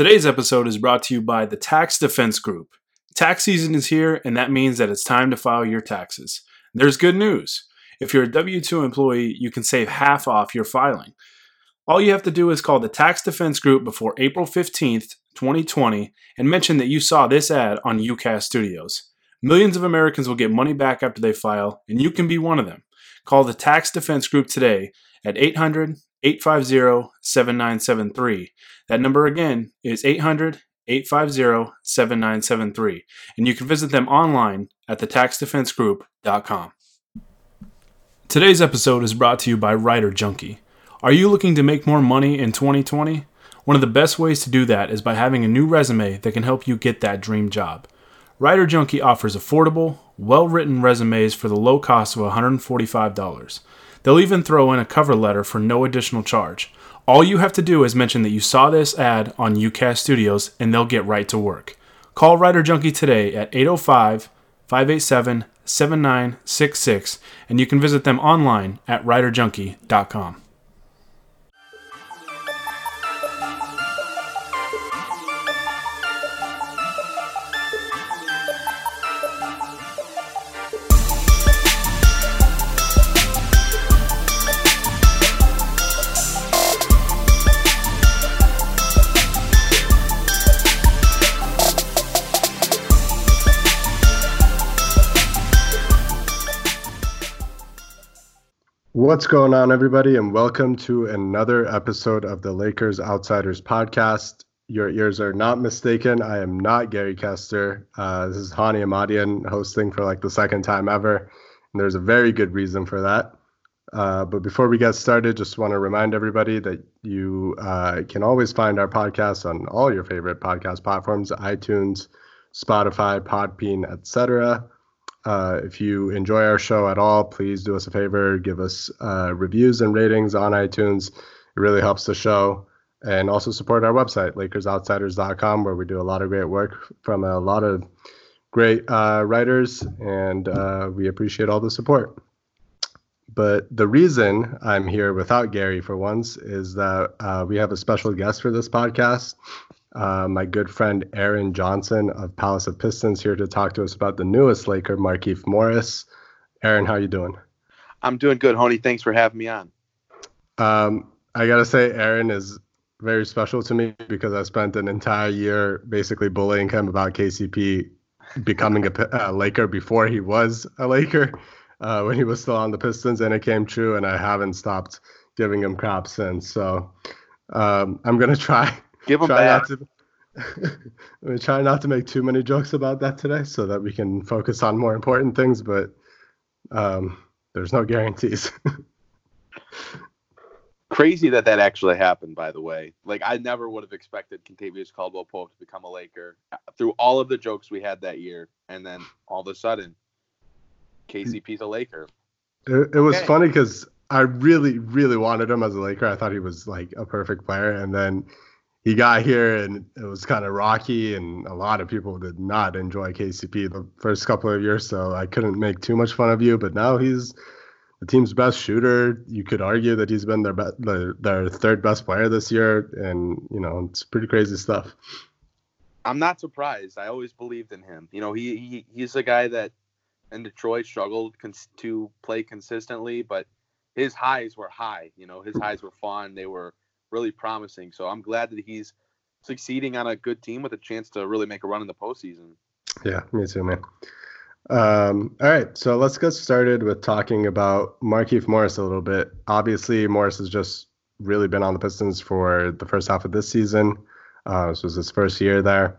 Today's episode is brought to you by the Tax Defense Group. Tax season is here, and that means that it's time to file your taxes. There's good news. If you're a W 2 employee, you can save half off your filing. All you have to do is call the Tax Defense Group before April 15th, 2020, and mention that you saw this ad on UCast Studios. Millions of Americans will get money back after they file, and you can be one of them. Call the Tax Defense Group today at 800 850 7973. That number again is 800 850 7973. And you can visit them online at thetaxdefensegroup.com. Today's episode is brought to you by Writer Junkie. Are you looking to make more money in 2020? One of the best ways to do that is by having a new resume that can help you get that dream job. Writer Junkie offers affordable, well written resumes for the low cost of $145. They'll even throw in a cover letter for no additional charge. All you have to do is mention that you saw this ad on UCast Studios and they'll get right to work. Call Writer Junkie today at 805 587 7966 and you can visit them online at writerjunkie.com. What's going on, everybody, and welcome to another episode of the Lakers Outsiders podcast. Your ears are not mistaken. I am not Gary Kester. Uh, this is Hani Amadian hosting for like the second time ever, and there's a very good reason for that. Uh, but before we get started, just want to remind everybody that you uh, can always find our podcast on all your favorite podcast platforms: iTunes, Spotify, Podbean, etc. Uh, if you enjoy our show at all, please do us a favor, give us uh, reviews and ratings on iTunes. It really helps the show. And also support our website, LakersOutsiders.com, where we do a lot of great work from a lot of great uh, writers, and uh, we appreciate all the support. But the reason I'm here without Gary for once is that uh, we have a special guest for this podcast uh, my good friend Aaron Johnson of Palace of Pistons here to talk to us about the newest Laker, Markieff Morris. Aaron, how you doing? I'm doing good, Hani. Thanks for having me on. Um, I gotta say, Aaron is very special to me because I spent an entire year basically bullying him about KCP becoming a, a Laker before he was a Laker, uh, when he was still on the Pistons, and it came true, and I haven't stopped giving him crap since. So um, I'm gonna try Give them try back. Not to, we try not to make too many jokes about that today, so that we can focus on more important things. But um, there's no guarantees. Crazy that that actually happened. By the way, like I never would have expected Kentavious Caldwell Pope to become a Laker through all of the jokes we had that year, and then all of a sudden, KCP's a Laker. It, it was okay. funny because I really, really wanted him as a Laker. I thought he was like a perfect player, and then he got here and it was kind of rocky and a lot of people did not enjoy KCP the first couple of years so I couldn't make too much fun of you but now he's the team's best shooter. You could argue that he's been their be- their, their third best player this year and you know it's pretty crazy stuff. I'm not surprised. I always believed in him. You know he, he he's a guy that in Detroit struggled cons- to play consistently but his highs were high you know his highs were fun. They were really promising. So I'm glad that he's succeeding on a good team with a chance to really make a run in the postseason. Yeah, me too, man. Um, all right, so let's get started with talking about Markieff Morris a little bit. Obviously, Morris has just really been on the Pistons for the first half of this season. Uh, this was his first year there.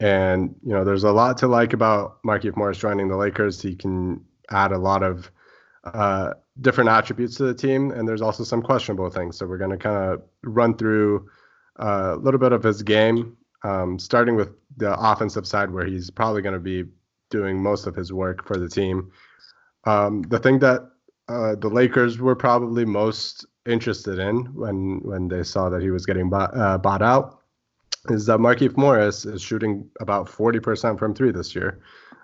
And, you know, there's a lot to like about Markieff Morris joining the Lakers. He can add a lot of uh, different attributes to the team, and there's also some questionable things. So we're going to kind of run through uh, a little bit of his game, um, starting with the offensive side, where he's probably going to be doing most of his work for the team. Um, the thing that uh, the Lakers were probably most interested in when when they saw that he was getting bought, uh, bought out is that Markieff Morris is shooting about 40% from three this year,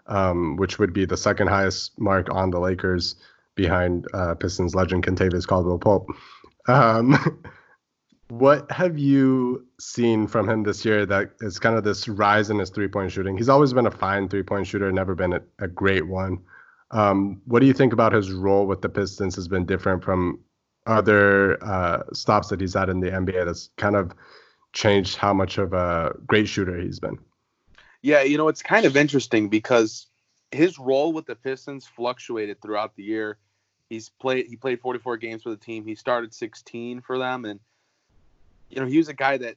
um, which would be the second highest mark on the Lakers behind uh, Pistons legend Kentavious Caldwell Pope. Um, What have you seen from him this year that is kind of this rise in his three point shooting? He's always been a fine three point shooter, never been a, a great one. Um, what do you think about his role with the Pistons has been different from other uh, stops that he's had in the NBA that's kind of changed how much of a great shooter he's been? Yeah, you know, it's kind of interesting because his role with the Pistons fluctuated throughout the year. He's played he played 44 games for the team. He started 16 for them and you know, he was a guy that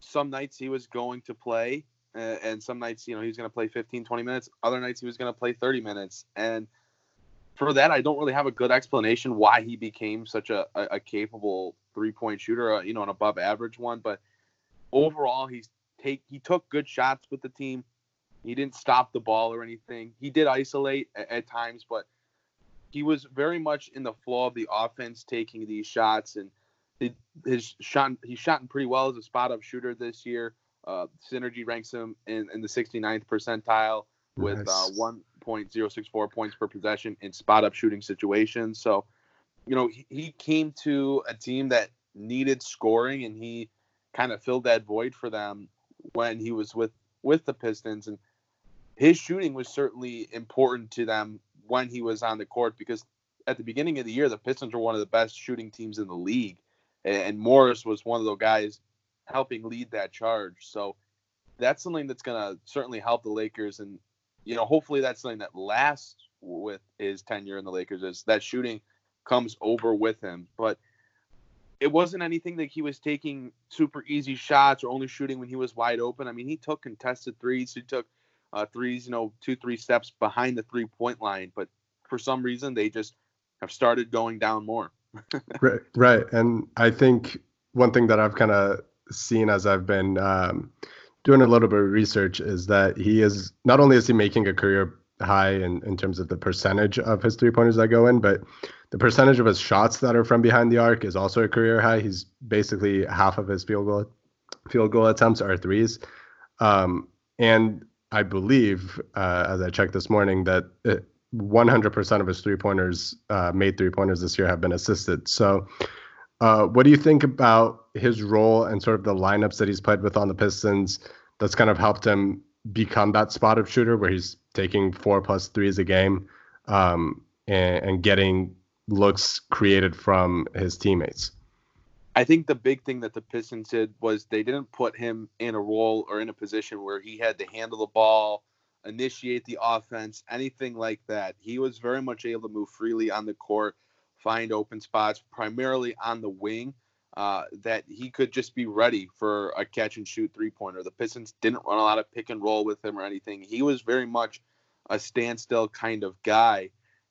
some nights he was going to play uh, and some nights, you know, he was going to play 15 20 minutes. Other nights he was going to play 30 minutes and for that, I don't really have a good explanation why he became such a, a, a capable three point shooter, uh, you know, an above average one. But overall, he's take he took good shots with the team. He didn't stop the ball or anything. He did isolate at, at times, but he was very much in the flow of the offense, taking these shots and his shot. He's shot pretty well as a spot up shooter this year. Uh, Synergy ranks him in, in the 69th percentile with uh, nice. uh, 1.064 points per possession in spot up shooting situations. So, you know, he, he came to a team that needed scoring and he kind of filled that void for them when he was with with the Pistons and his shooting was certainly important to them when he was on the court because at the beginning of the year the Pistons were one of the best shooting teams in the league and Morris was one of the guys helping lead that charge. So that's something that's going to certainly help the Lakers and you know hopefully that's something that lasts with his tenure in the Lakers is that shooting comes over with him. But it wasn't anything that he was taking super easy shots or only shooting when he was wide open. I mean, he took contested threes. He took uh, threes, you know, two, three steps behind the three point line. But for some reason, they just have started going down more. right, right. And I think one thing that I've kind of seen as I've been um, doing a little bit of research is that he is not only is he making a career high in, in terms of the percentage of his three pointers that go in, but the percentage of his shots that are from behind the arc is also a career high. He's basically half of his field goal field goal attempts are threes. Um, and I believe, uh, as I checked this morning, that it, 100% of his three pointers, uh, made three pointers this year, have been assisted. So, uh, what do you think about his role and sort of the lineups that he's played with on the Pistons that's kind of helped him become that spot up shooter where he's taking four plus threes a game um, and, and getting looks created from his teammates. I think the big thing that the Pistons did was they didn't put him in a role or in a position where he had to handle the ball, initiate the offense, anything like that. He was very much able to move freely on the court, find open spots, primarily on the wing, uh, that he could just be ready for a catch and shoot three pointer. The Pistons didn't run a lot of pick and roll with him or anything. He was very much a standstill kind of guy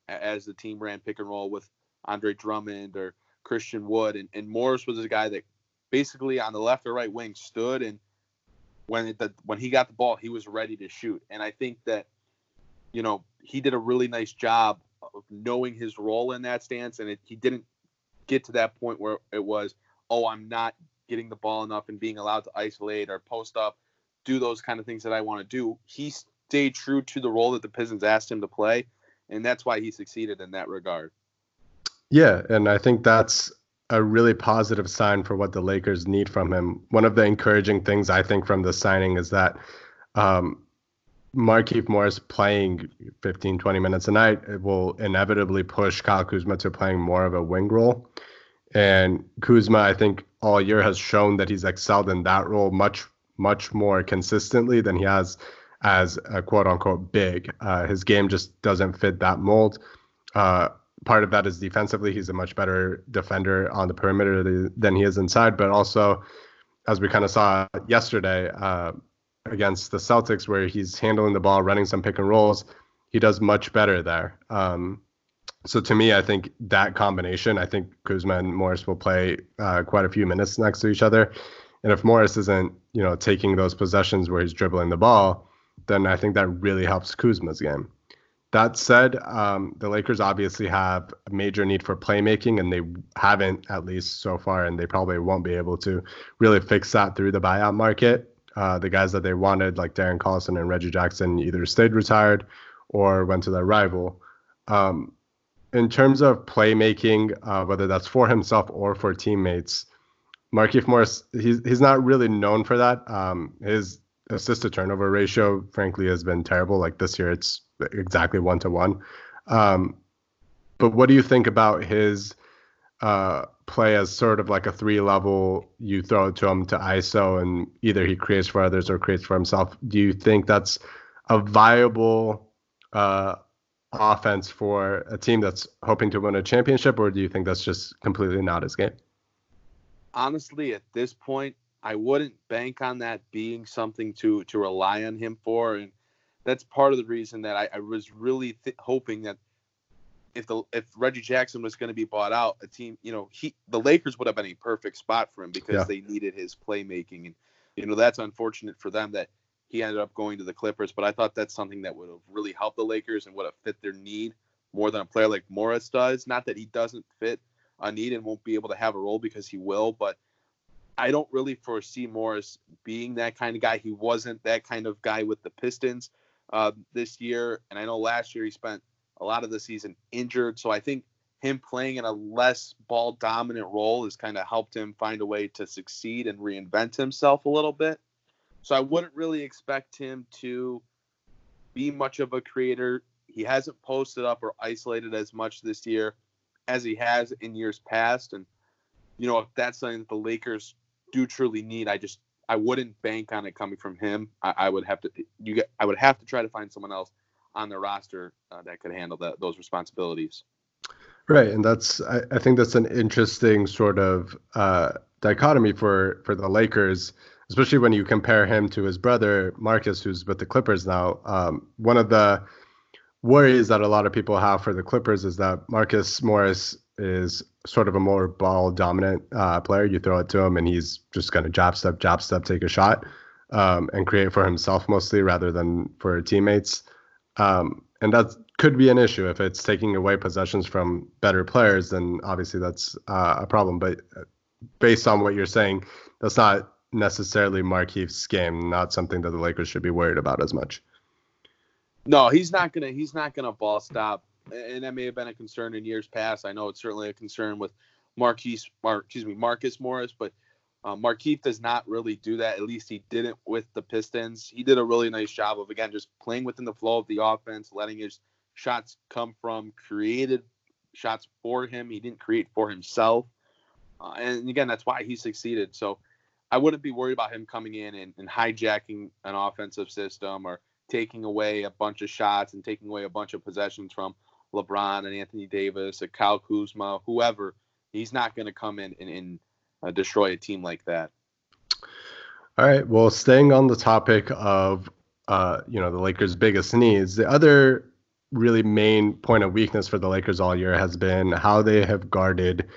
as the team ran pick and roll with Andre Drummond or Christian Wood. And, and Morris was a guy that basically on the left or right wing stood and when it, the, when he got the ball, he was ready to shoot. And I think that, you know, he did a really nice job of knowing his role in that stance. And it, he didn't get to that point where it was, oh, I'm not getting the ball enough and being allowed to isolate or post up, do those kind of things that I want to do. He stayed true to the role that the Pistons asked him to play, and that's why he succeeded in that regard. Yeah, and I think that's a really positive sign for what the Lakers need from him. One of the encouraging things I think from the signing is that um, Markieff Morris playing 15, 20 minutes a night will inevitably push Kyle Kuzma to playing more of a wing role. And Kuzma, I think, all year has shown that he's excelled in that role much, much more consistently than he has as a quote unquote big. Uh, his game just doesn't fit that mold. Uh, part of that is defensively, he's a much better defender on the perimeter than he is inside, but also, as we kind of saw yesterday uh, against the Celtics, where he's handling the ball, running some pick and rolls, he does much better there. Um, so to me, I think that combination, I think Kuzma and Morris will play uh, quite a few minutes next to each other. And if Morris isn't, you know, taking those possessions where he's dribbling the ball, then I think that really helps Kuzma's game. That said, um, the Lakers obviously have a major need for playmaking, and they haven't, at least so far, and they probably won't be able to really fix that through the buyout market. Uh, the guys that they wanted, like Darren Collison and Reggie Jackson, either stayed retired or went to their rival. Um, in terms of playmaking, uh, whether that's for himself or for teammates, Markieff Morris, he's he's not really known for that. Um, his assist to turnover ratio, frankly, has been terrible. Like this year, it's exactly one to one. But what do you think about his uh, play as sort of like a three level? You throw it to him to ISO, and either he creates for others or creates for himself. Do you think that's a viable uh, offense for a team that's hoping to win a championship, or do you think that's just completely not his game? Honestly, at this point, I wouldn't bank on that being something to to rely on him for, and that's part of the reason that I, I was really th- hoping that if the if Reggie Jackson was going to be bought out, a team, you know, he the Lakers would have been a perfect spot for him because yeah. they needed his playmaking, and you know that's unfortunate for them that he ended up going to the Clippers. But I thought that's something that would have really helped the Lakers and would have fit their need more than a player like Morris does. Not that he doesn't fit a need and won't be able to have a role because he will, but I don't really foresee Morris being that kind of guy. He wasn't that kind of guy with the Pistons uh, this year, and I know last year he spent a lot of the season injured. So I think him playing in a less ball dominant role has kind of helped him find a way to succeed and reinvent himself a little bit. So I wouldn't really expect him to be much of a creator. He hasn't posted up or isolated as much this year as he has in years past. And, you know, if that's something that the Lakers do truly need, I just I wouldn't bank on it coming from him. I, I would have to you get I would have to try to find someone else on the roster uh, that could handle that those responsibilities. Right, and that's I, I think that's an interesting sort of uh, dichotomy for for the Lakers especially when you compare him to his brother Marcus, who's with the Clippers now. Um, one of the worries that a lot of people have for the Clippers is that Marcus Morris is sort of a more ball dominant uh, player. You throw it to him, and he's just going to jab step, jab step, take a shot, um, and create for himself mostly rather than for teammates. Um, and that could be an issue if it's taking away possessions from better players. Then obviously that's uh, a problem. But uh, based on what you're saying, that's not necessarily Markieff's game, not something that the Lakers should be worried about as much. No, he's not gonna he's not gonna ball stop, and that may have been a concern in years past. I know it's certainly a concern with Marquise, Mar, excuse me, Marcus Morris, but uh, does not really do that. At least he didn't with the Pistons. He did a really nice job of again just playing within the flow of the offense, letting his shots come from created shots for him. He didn't create for himself, uh, and again that's why he succeeded. So I wouldn't be worried about him coming in and, and hijacking an offensive system or taking away a bunch of shots and taking away a bunch of possessions from LeBron and Anthony Davis or Kyle Kuzma, whoever. He's not going to come in and, and uh, destroy a team like that. All right. Well, staying on the topic of uh, you know the Lakers' biggest needs, the other really main point of weakness for the Lakers all year has been how they have guarded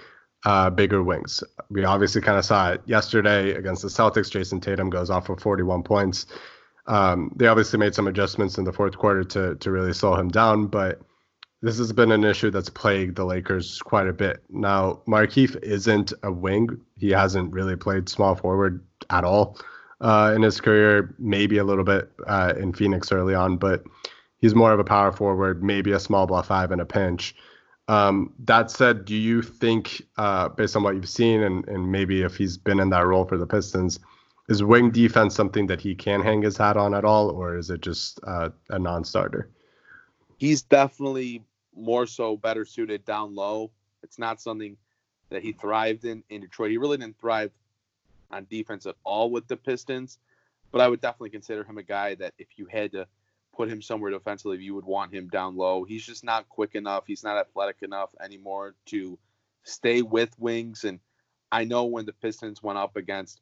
uh, bigger wings. We obviously kind of saw it yesterday against the Celtics. Jayson Tatum goes off for 41 points. Um, they obviously made some adjustments in the fourth quarter to to really slow him down, but this has been an issue that's plagued the Lakers quite a bit. Now, Markieff isn't a wing. He hasn't really played small forward at all uh, in his career. Maybe a little bit uh, in Phoenix early on, but he's more of a power forward, maybe a small ball five in a pinch. Um, that said, do you think, uh, based on what you've seen, and, and maybe if he's been in that role for the Pistons, is wing defense something that he can hang his hat on at all, or is it just uh, a non-starter? He's definitely more so better suited down low. It's not something that he thrived in in Detroit. He really didn't thrive on defense at all with the Pistons, but I would definitely consider him a guy that if you had to put him somewhere defensively, you would want him down low. He's just not quick enough. He's not athletic enough anymore to stay with wings. And I know when the Pistons went up against,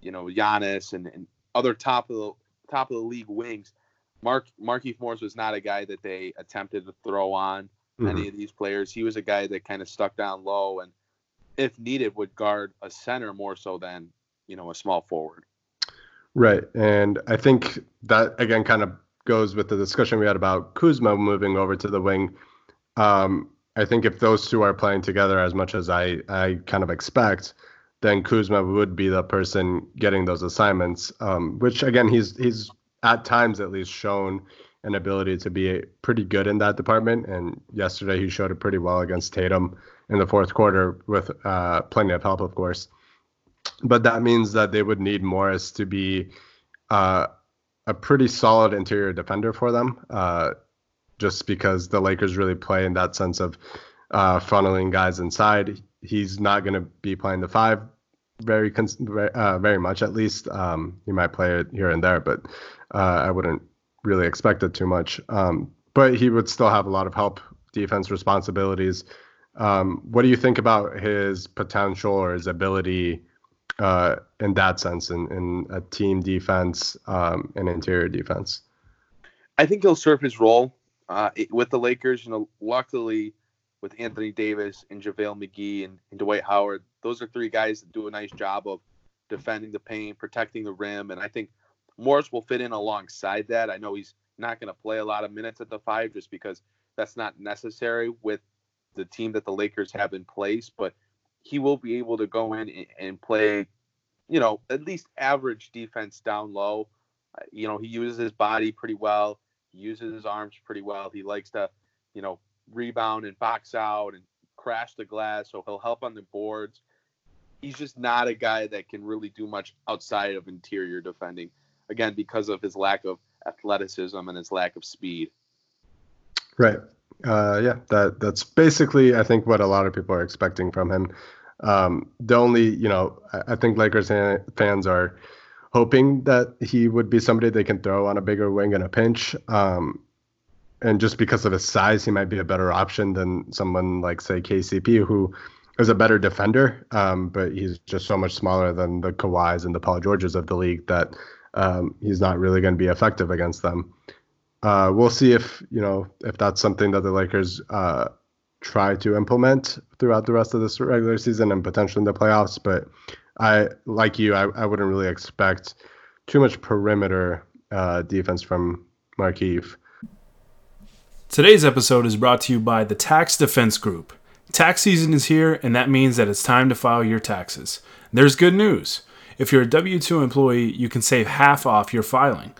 you know, Giannis and, and other top of the top of the league wings, Mark Markieff Morris was not a guy that they attempted to throw on mm-hmm. any of these players. He was a guy that kind of stuck down low and, if needed, would guard a center more so than you know a small forward. Right, and I think that again kind of goes with the discussion we had about Kuzma moving over to the wing. Um, I think if those two are playing together as much as I, I kind of expect, then Kuzma would be the person getting those assignments. Um, which again, he's he's at times at least shown an ability to be pretty good in that department. And yesterday he showed it pretty well against Tatum in the fourth quarter with uh, plenty of help, of course. but that means that they would need Morris to be uh, a pretty solid interior defender for them, uh, just because the Lakers really play in that sense of uh, funneling guys inside. He's not going to be playing the five very cons- uh, very much at least. Um, he might play it here and there, but uh, I wouldn't really expect it too much. Um, but he would still have a lot of help defense responsibilities. Um, what do you think about his potential or his ability uh, in that sense, in, in a team defense um, and interior defense? I think he'll serve his role uh, with the Lakers. You know, luckily with Anthony Davis and JaVale McGee and, and Dwight Howard, those are three guys that do a nice job of defending the paint, protecting the rim, and I think Morris will fit in alongside that. I know he's not going to play a lot of minutes at the five just because that's not necessary with the team that the Lakers have in place, but he will be able to go in and play, you know, at least average defense down low. Uh, you know, he uses his body pretty well. He uses his arms pretty well. He likes to, you know, rebound and box out and crash the glass, so he'll help on the boards. He's just not a guy that can really do much outside of interior defending. Again, because of his lack of athleticism and his lack of speed. Right. Uh, yeah, that that's basically I think what a lot of people are expecting from him. Um, the only, you know, I, I think Lakers fans are hoping that he would be somebody they can throw on a bigger wing in a pinch. Um, and just because of his size, he might be a better option than someone like, say, KCP, who is a better defender, um, but he's just so much smaller than the Kawhis and the Paul Georges of the league that um, he's not really going to be effective against them. Uh, we'll see if you know if that's something that the Lakers uh, try to implement throughout the rest of this regular season and potentially in the playoffs. But I, like you, I, I wouldn't really expect too much perimeter uh, defense from Markieff. Today's episode is brought to you by the Tax Defense Group. Tax season is here, and that means that it's time to file your taxes. There's good news. If you're a W 2 employee, you can save half off your filing.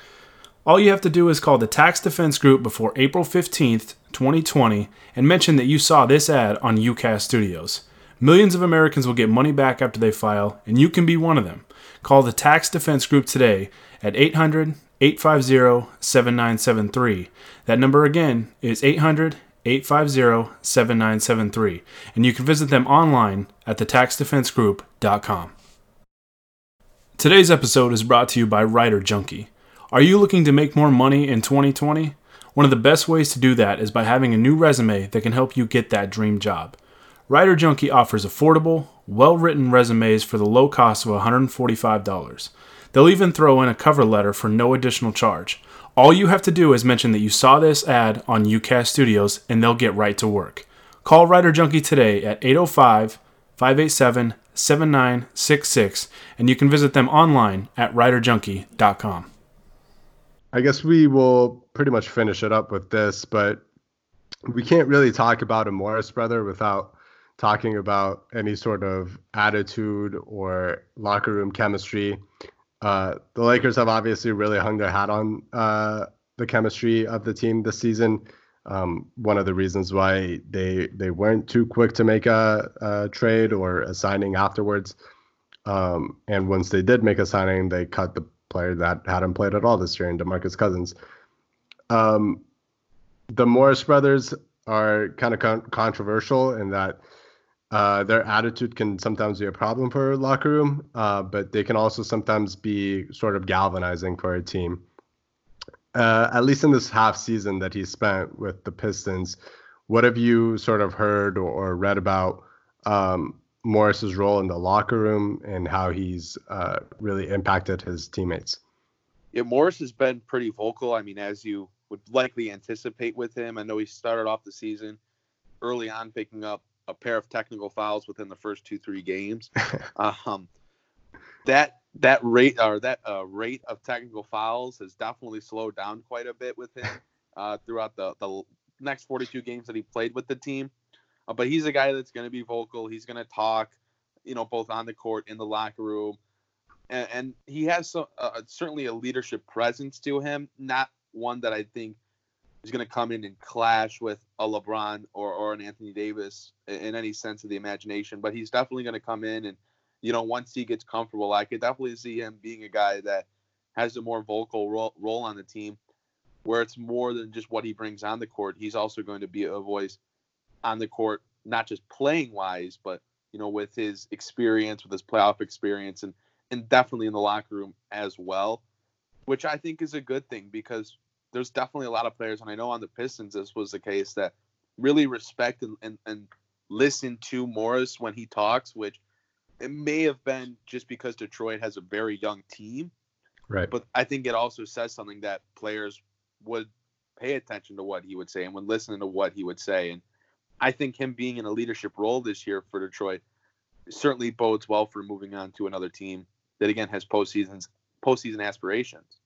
All you have to do is call the Tax Defense Group before April 15th, 2020, and mention that you saw this ad on UCast Studios. Millions of Americans will get money back after they file, and you can be one of them. Call the Tax Defense Group today at 800 850 7973. That number again is 800 850 7973. And you can visit them online at thetaxdefensegroup.com. Today's episode is brought to you by Writer Junkie. Are you looking to make more money in 2020? One of the best ways to do that is by having a new resume that can help you get that dream job. Writer Junkie offers affordable, well written resumes for the low cost of $145. They'll even throw in a cover letter for no additional charge. All you have to do is mention that you saw this ad on UCast Studios and they'll get right to work. Call Writer Junkie today at 805 587 7966 and you can visit them online at writerjunkie.com. I guess we will pretty much finish it up with this, but we can't really talk about a Morris brother without talking about any sort of attitude or locker room chemistry. Uh, the Lakers have obviously really hung their hat on uh, the chemistry of the team this season. Um, one of the reasons why they they weren't too quick to make a, a trade or a signing afterwards. Um, and once they did make a signing, they cut the player that hadn't played at all this year in DeMarcus Cousins. Um, the Morris brothers are kind of con- controversial in that uh, their attitude can sometimes be a problem for a locker room, uh, but they can also sometimes be sort of galvanizing for a team. Uh, at least in this half season that he spent with the Pistons, what have you sort of heard or, or read about um, Morris's role in the locker room and how he's uh, really impacted his teammates? Yeah, Morris has been pretty vocal. I mean, as you would likely anticipate with him, I know he started off the season early on picking up a pair of technical fouls within the first two three games. um, that that rate or that uh, rate of technical fouls has definitely slowed down quite a bit with him uh, throughout the the next 42 games that he played with the team. Uh, but he's a guy that's going to be vocal. He's going to talk, you know, both on the court in the locker room, and, and he has some, uh, certainly a leadership presence to him. Not one that I think is going to come in and clash with a LeBron or, or an Anthony Davis in any sense of the imagination. But he's definitely going to come in and you know, once he gets comfortable, I could definitely see him being a guy that has a more vocal role, role on the team, where it's more than just what he brings on the court. He's also going to be a voice on the court, not just playing wise, but you know, with his experience, with his playoff experience, and and definitely in the locker room as well, which I think is a good thing because there's definitely a lot of players, and I know on the Pistons this was the case that really respect and, and, and listen to Morris when he talks, which it may have been just because Detroit has a very young team. Right. But I think it also says something that players would pay attention to what he would say and would listen to what he would say. And I think him being in a leadership role this year for Detroit certainly bodes well for moving on to another team that again has postseasons postseason aspirations.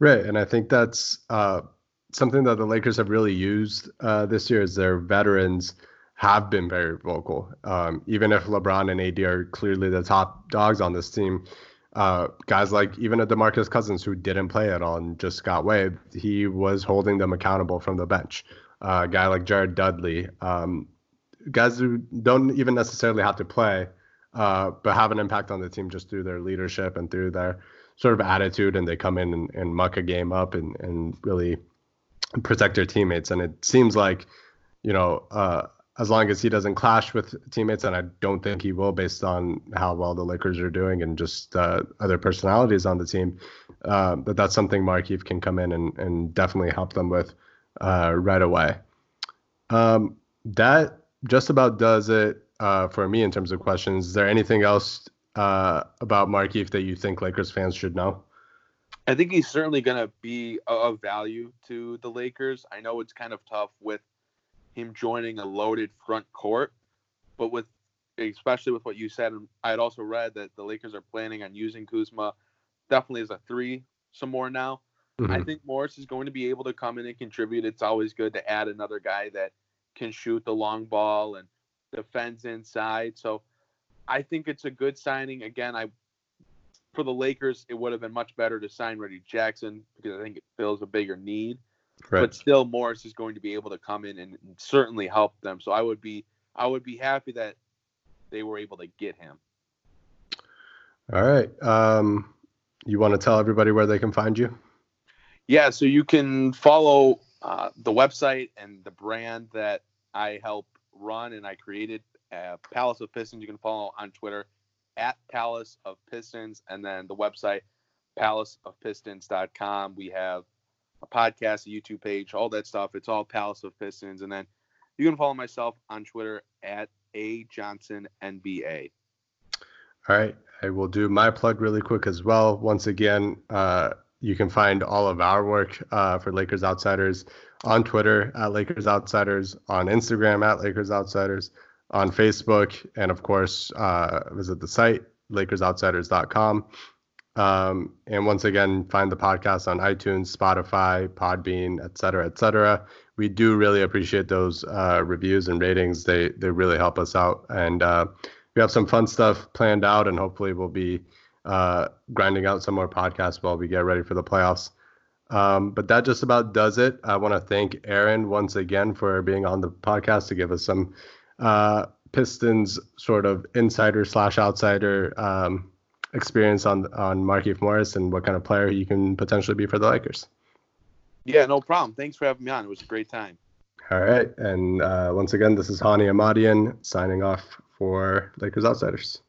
Right, and I think that's uh, something that the Lakers have really used uh, this year is their veterans have been very vocal. Um, even if LeBron and AD are clearly the top dogs on this team, uh, guys like even a DeMarcus Cousins who didn't play at all and just got waived, he was holding them accountable from the bench. Uh, a guy like Jared Dudley, um, guys who don't even necessarily have to play, uh, but have an impact on the team just through their leadership and through their sort of attitude, and they come in and, and muck a game up and, and really protect their teammates. And it seems like, you know, uh, as long as he doesn't clash with teammates, and I don't think he will, based on how well the Lakers are doing and just uh, other personalities on the team. Uh, but that's something Markieff can come in and, and definitely help them with uh, right away. Um, that just about does it uh, for me in terms of questions. Is there anything else uh, about Markieff that you think Lakers fans should know? I think he's certainly going to be of value to the Lakers. I know it's kind of tough with him joining a loaded front court. But with especially with what you said, and I had also read that the Lakers are planning on using Kuzma definitely as a three some more now. Mm-hmm. I think Morris is going to be able to come in and contribute. It's always good to add another guy that can shoot the long ball and defends inside. So I think it's a good signing. Again, I for the Lakers, it would have been much better to sign Reggie Jackson because I think it fills a bigger need. Right. But still, Morris is going to be able to come in and certainly help them. So I would be I would be happy that they were able to get him. All right. Um, you want to tell everybody where they can find you? Yeah, so you can follow uh, the website and the brand that I help run and I created, uh, Palace of Pistons. You can follow on Twitter at Palace of Pistons, and then the website palaceofpistons.com. We have a podcast, a YouTube page, all that stuff. It's all Palace of Pistons. And then you can follow myself on Twitter at A Johnson NBA. All right. I will do my plug really quick as well. Once again, uh, you can find all of our work uh, for Lakers Outsiders on Twitter at Lakers Outsiders, on Instagram at Lakers Outsiders, on Facebook, and of course, uh, visit the site, LakersOutsiders.com. Um, and once again, find the podcast on iTunes, Spotify, Podbean, et cetera, et cetera. We do really appreciate those uh, reviews and ratings. They they really help us out, and uh, we have some fun stuff planned out, and hopefully we'll be uh, grinding out some more podcasts while we get ready for the playoffs. Um, but that just about does it. I want to thank Aaron once again for being on the podcast to give us some uh, Pistons sort of insider slash outsider um, experience on on Markieff Morris and what kind of player he can potentially be for the Lakers. Yeah, no problem. Thanks for having me on. It was a great time. All right. And uh, once again, this is Hani Amadian signing off for Lakers Outsiders.